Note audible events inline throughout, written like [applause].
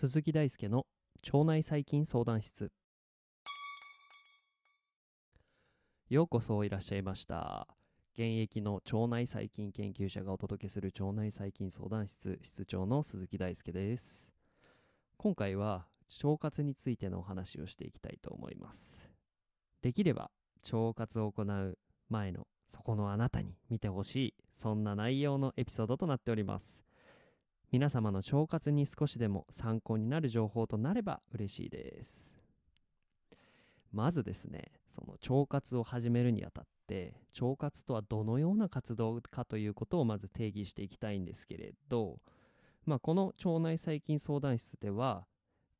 鈴木大輔の腸内細菌相談室。ようこそいらっしゃいました。現役の腸内細菌研究者がお届けする腸内細菌相談室室長の鈴木大輔です。今回は腸活についてのお話をしていきたいと思います。できれば腸活を行う前のそこのあなたに見てほしいそんな内容のエピソードとなっております。皆様の腸活に少しでも参考になる情報となれば嬉しいです。まずですねその腸活を始めるにあたって腸活とはどのような活動かということをまず定義していきたいんですけれど、まあ、この腸内細菌相談室では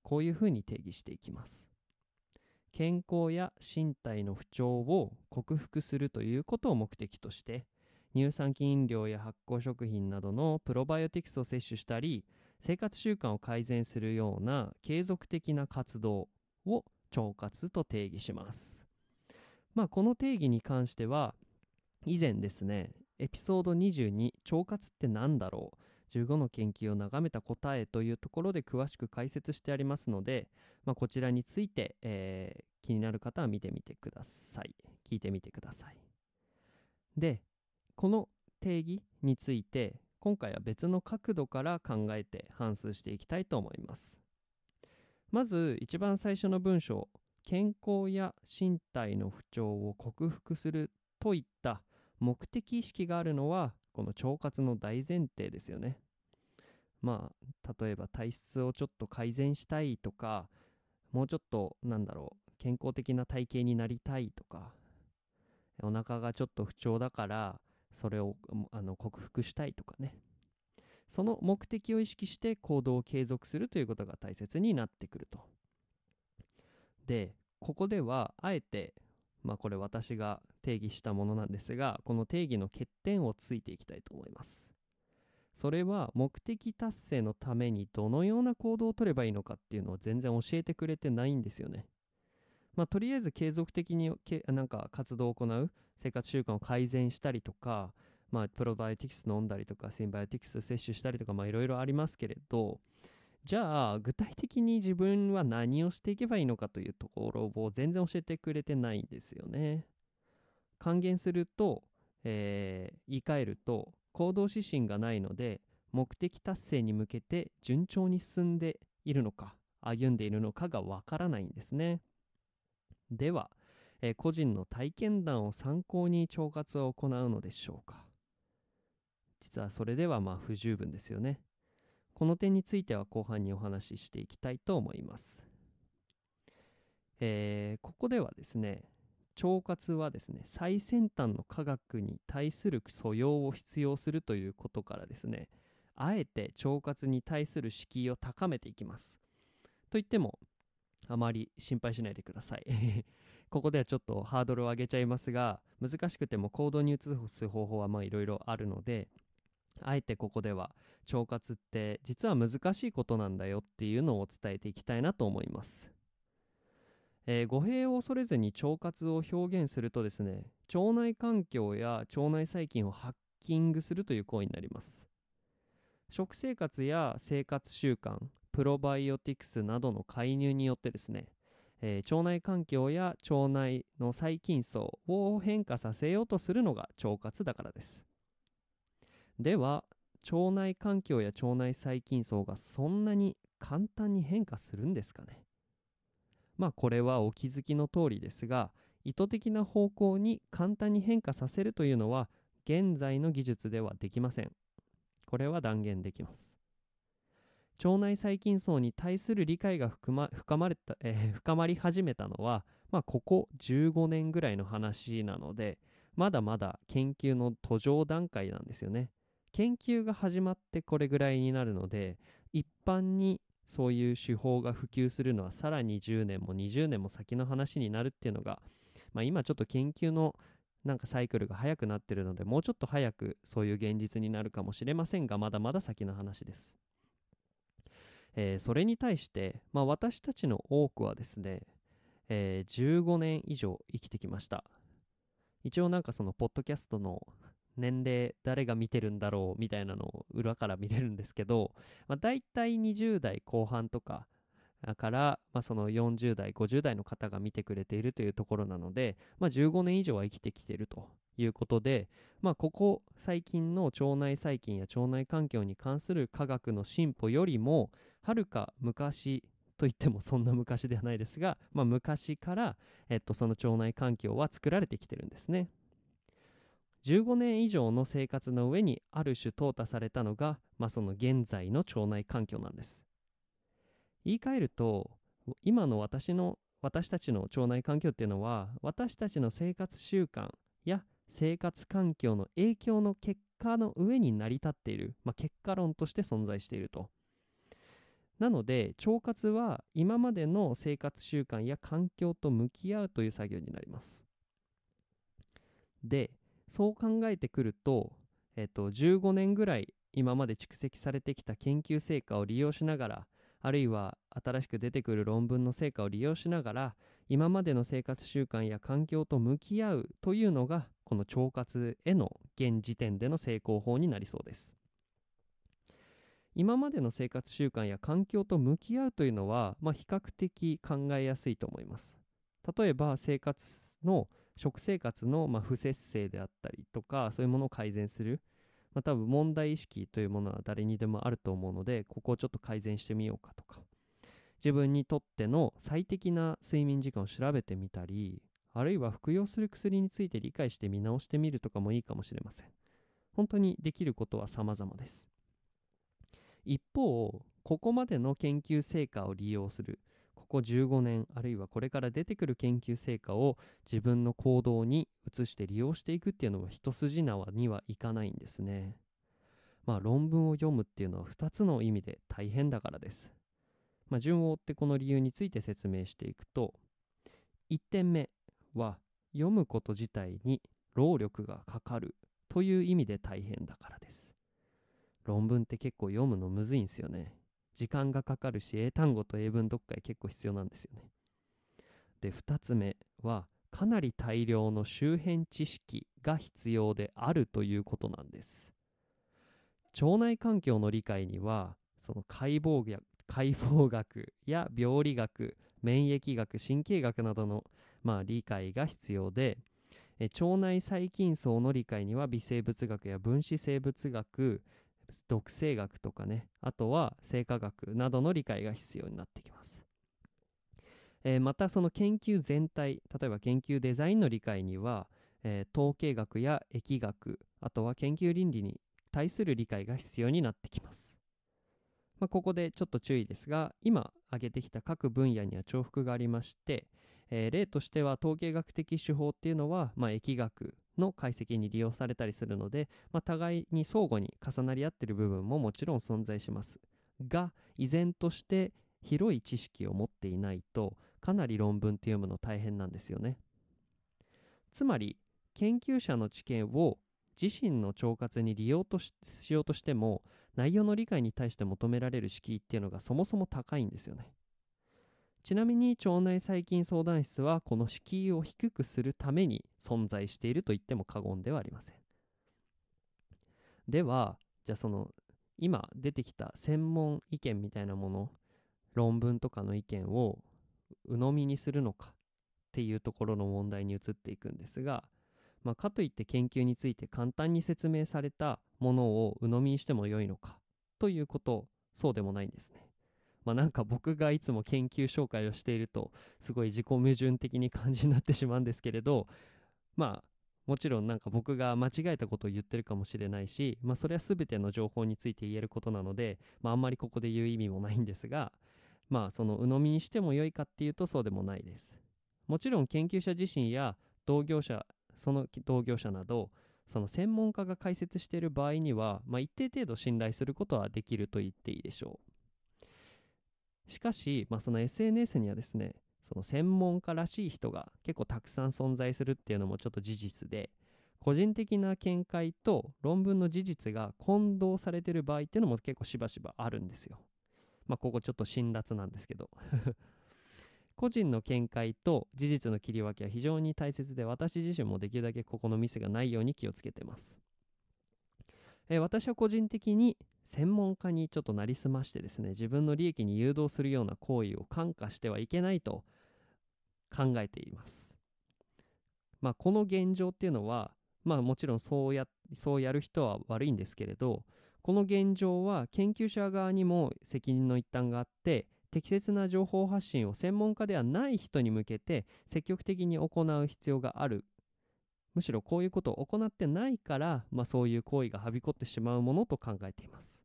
こういうふうに定義していきます。健康や身体の不調を克服するということを目的として乳酸菌飲料や発酵食品などのプロバイオティクスを摂取したり生活習慣を改善するような継続的な活動を腸活と定義します。まあこの定義に関しては以前ですねエピソード22腸活って何だろう15の研究を眺めた答えというところで詳しく解説してありますので、まあ、こちらについて、えー、気になる方は見てみてください。聞いてみてください。でこの定義について今回は別の角度から考えて反数していきたいと思います。まず一番最初の文章健康や身体の不調を克服するといった目的意識があるのはこの腸活の大前提ですよね。まあ例えば体質をちょっと改善したいとかもうちょっとなんだろう健康的な体型になりたいとかお腹がちょっと不調だからそれをあの克服したいとかね。その目的を意識して行動を継続するということが大切になってくると。でここではあえてまあこれ私が定義したものなんですがこの定義の欠点をついていきたいと思いますそれは目的達成のためにどのような行動をとればいいのかっていうのを全然教えてくれてないんですよねまあ、とりあえず継続的にけなんか活動を行う生活習慣を改善したりとか、まあ、プロバイオティクス飲んだりとかシンバイオティクス摂取したりとかいろいろありますけれどじゃあ具体的に自分は何をしていけばいいのかというところを全然教えてくれてないんですよね。還元すると、えー、言い換えると行動指針がないので目的達成に向けて順調に進んでいるのか歩んでいるのかがわからないんですね。では、えー、個人の体験談を参考に腸活を行うのでしょうか実はそれではまあ不十分ですよね。この点については後半にお話ししていきたいと思います。えー、ここではですね、腸活はですね、最先端の科学に対する素養を必要するということからですね、あえて腸活に対する敷居を高めていきます。といっても、あまり心配しないでください [laughs] ここではちょっとハードルを上げちゃいますが難しくても行動に移す方法はまあいろいろあるのであえてここでは腸活って実は難しいことなんだよっていうのを伝えていきたいなと思います、えー、語弊を恐れずに腸活を表現するとですね腸内環境や腸内細菌をハッキングするという行為になります。食生活や生活習慣プロバイオティクスなどの介入によってですね、えー、腸内環境や腸内の細菌層を変化させようとするのが腸活だからです。では腸内環境や腸内細菌層がそんなに簡単に変化するんですかね？まあこれはお気づきの通りですが意図的な方向に簡単に変化させるというのは現在の技術ではできません。これは断言できます。腸内細菌層に対する理解が深ま深まれた、えー、深まり始めたのは、まあ、ここ15年ぐらいの話なのでまだまだ研究の途上段階なんですよね。研究が始まってこれぐらいになるので一般にそういう手法が普及するのはさらに10年も20年も先の話になるっていうのが、まあ、今ちょっと研究のなんかサイクルが早くなってるのでもうちょっと早くそういう現実になるかもしれませんがまだまだ先の話です。えー、それに対して、まあ、私たちの多くはですね、えー15年以上生きてきました。一応なんかそのポッドキャストの年齢誰が見てるんだろうみたいなのを裏から見れるんですけど、[laughs] まあ、大体20代後半とかから、まあ、その40代50代の方が見てくれているというところなので、まあ、15年以上は生きてきているということで、まあ、ここ最近の腸内細菌や腸内環境に関する科学の進歩よりもはるか昔といってもそんな昔ではないですが、まあ、昔から、えっと、その腸内環境は作られてきてるんですね。15年以上の生活の上にある種淘汰されたのが、まあ、その現在の腸内環境なんです。言い換えると今の私の私たちの腸内環境っていうのは私たちの生活習慣や生活環境の影響の結果の上に成り立っている、まあ、結果論として存在していると。なので腸活は今までの生活習慣や環境と向き合うという作業になります。でそう考えてくると、えっと、15年ぐらい今まで蓄積されてきた研究成果を利用しながらあるいは新しく出てくる論文の成果を利用しながら今までの生活習慣や環境と向き合うというのがこの腸活への現時点での成功法になりそうです。今までの生活習慣や環境と向き合うというのは、まあ、比較的考えやすいと思います。例えば生活の食生活のま不節制であったりとかそういうものを改善する。まあ、多分問題意識というものは誰にでもあると思うのでここをちょっと改善してみようかとか。自分にとっての最適な睡眠時間を調べてみたりあるいは服用する薬について理解して見直してみるとかもいいかもしれません。本当にできることは様々です。一方ここまでの研究成果を利用するここ15年あるいはこれから出てくる研究成果を自分の行動に移して利用していくっていうのは一筋縄にはいかないんですね。まあ論文を読むっていうのは2つの意味で大変だからです。まあ順を追ってこの理由について説明していくと1点目は読むこと自体に労力がかかるという意味で大変だからです。論文って結構読むのむずいんすよね。時間がかかるし英単語と英文読解結構必要なんですよね。で2つ目はかなり大量の周辺知識が必要であるということなんです。腸内環境の理解にはその解剖学解剖学や病理学免疫学神経学などの、まあ、理解が必要でえ腸内細菌層の理解には微生物学や分子生物学毒性学とかねあとは生化学などの理解が必要になってきます、えーまたその研究全体例えば研究デザインの理解には、えー統計学や疫学あとは研究倫理に対する理解が必要になってきます、まあ、ここでちょっと注意ですが今挙げてきた各分野には重複がありまして、えー例としては統計学的手法っていうのは、まあ、疫学の解析に利用されたりするので、まあ、互いに相互に重なり合っている部分ももちろん存在します。が依然として広い知識を持っていないとかなり論文って読むの大変なんですよね。つまり研究者の知見を自身の腸活に利用とししようとしても内容の理解に対して求められる敷居っていうのがそもそも高いんですよね。ちなみに腸内細菌相談室はこの敷居を低くするために存在していると言っても過言ではありません。ではじゃあその今出てきた専門意見みたいなもの論文とかの意見を鵜呑みにするのかっていうところの問題に移っていくんですが、まあ、かといって研究について簡単に説明されたものを鵜呑みにしても良いのかということそうでもないんですね。まあ、なんか僕がいつも研究紹介をしているとすごい自己矛盾的に感じになってしまうんですけれどまあもちろんなんか僕が間違えたことを言ってるかもしれないし、まあ、それは全ての情報について言えることなので、まあ、あんまりここで言う意味もないんですがまあその鵜呑みにしても良いかっていうとそうでもないです。もちろん研究者自身や同業者その同業者などその専門家が解説している場合には、まあ、一定程度信頼することはできると言っていいでしょう。しかし、まあ、その SNS にはですねその専門家らしい人が結構たくさん存在するっていうのもちょっと事実で個人的な見解と論文の事実が混同されてる場合っていうのも結構しばしばあるんですよ。まあここちょっと辛辣なんですけど [laughs] 個人の見解と事実の切り分けは非常に大切で私自身もできるだけここのミスがないように気をつけてます、えー私は個人的に専門家にちょっとなりすましてですね自分の利益に誘導するような行為を感化してはいけないと考えています。まあこの現状っていうのはまあもちろんそうやそうやる人は悪いんですけれどこの現状は研究者側にも責任の一端があって適切な情報発信を専門家ではない人に向けて積極的に行う必要があるむしろこういうことを行ってないから、まあ、そういう行為がはびこってしまうものと考えています。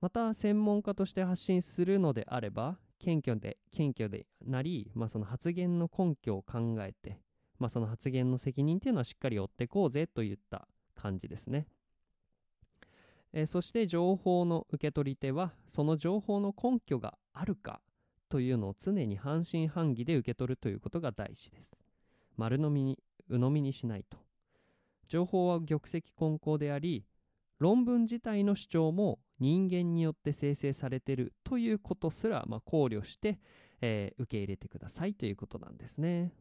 また専門家として発信するのであれば謙虚で謙虚でなり、まあ、その発言の根拠を考えて、まあ、その発言の責任っていうのはしっかり負ってこうぜといった感じですね。えーそして情報の受け取り手はその情報の根拠があるかというのを常に半信半疑で受け取るということが大事です。丸飲みに鵜呑みにしないと情報は玉石混交であり論文自体の主張も人間によって生成されているということすら、まあ、考慮して、えー受け入れてくださいということなんですね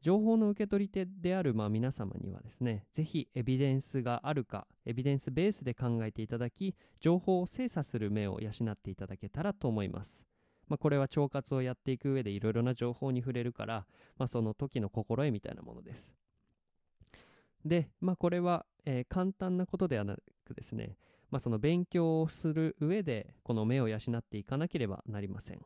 情報の受け取り手であるまあ皆様にはですね、ぜひエビデンスがあるか、エビデンスベースで考えていただき、情報を精査する目を養っていただけたらと思います。まあ、これは腸活をやっていく上でいろいろな情報に触れるから、まあ、その時の心得みたいなものです。で、まあ、これは、えー簡単なことではなくですね、まあ、その勉強をする上でこの目を養っていかなければなりません。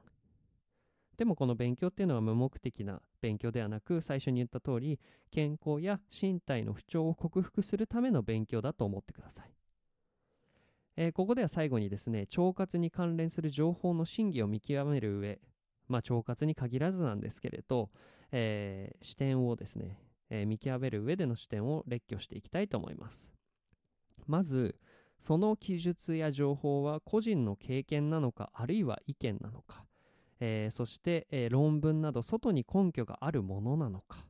でもこの勉強っていうのは無目的な勉強ではなく最初に言った通り健康や身体の不調を克服するための勉強だと思ってください、えーここでは最後にですね腸活に関連する情報の真偽を見極める上まあ腸活に限らずなんですけれど、えー視点をですね、えー見極める上での視点を列挙していきたいと思います。まずその記述や情報は個人の経験なのかあるいは意見なのかえそして、え論文など外に根拠があるものなのか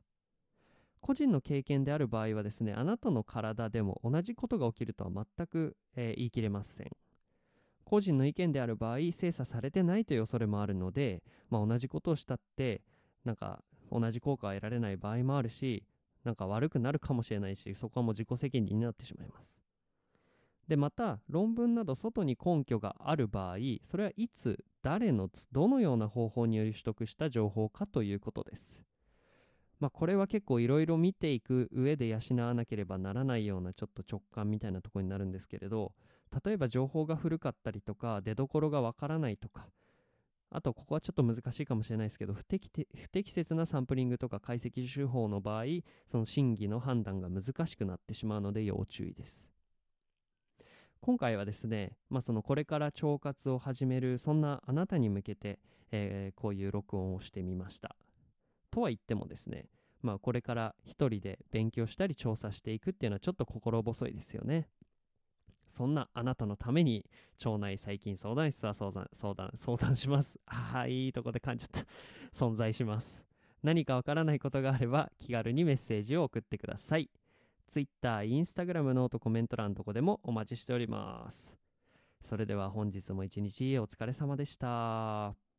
個人の経験である場合はですねあなたの体でも同じことが起きるとは全く、えー言い切れません。個人の意見である場合精査されてないという恐れもあるので、まあ、同じことをしたってなんか同じ効果は得られない場合もあるしなんか悪くなるかもしれないしそこはもう自己責任になってしまいます。でまた論文など外に根拠がある場合それはいつ誰のどのような方法により取得した情報かということです。まあこれは結構いろいろ見ていく上で養わなければならないようなちょっと直感みたいなところになるんですけれど例えば情報が古かったりとか出どころがわからないとかあとここはちょっと難しいかもしれないですけど不適て不適切なサンプリングとか解析手法の場合その真偽の判断が難しくなってしまうので要注意です。今回はですね、まあ、そのこれから腸活を始めるそんなあなたに向けて、えーこういう録音をしてみました。とは言ってもですね、まあ、これから一人で勉強したり調査していくっていうのはちょっと心細いですよね。そんなあなたのために腸内細菌相談室は相談相談相談します。[laughs] ああいいとこで感じた。[laughs] 存在します。何かわからないことがあれば気軽にメッセージを送ってください。Twitter、Instagram ノートコメント欄どこでもお待ちしております。それでは本日も一日お疲れ様でした。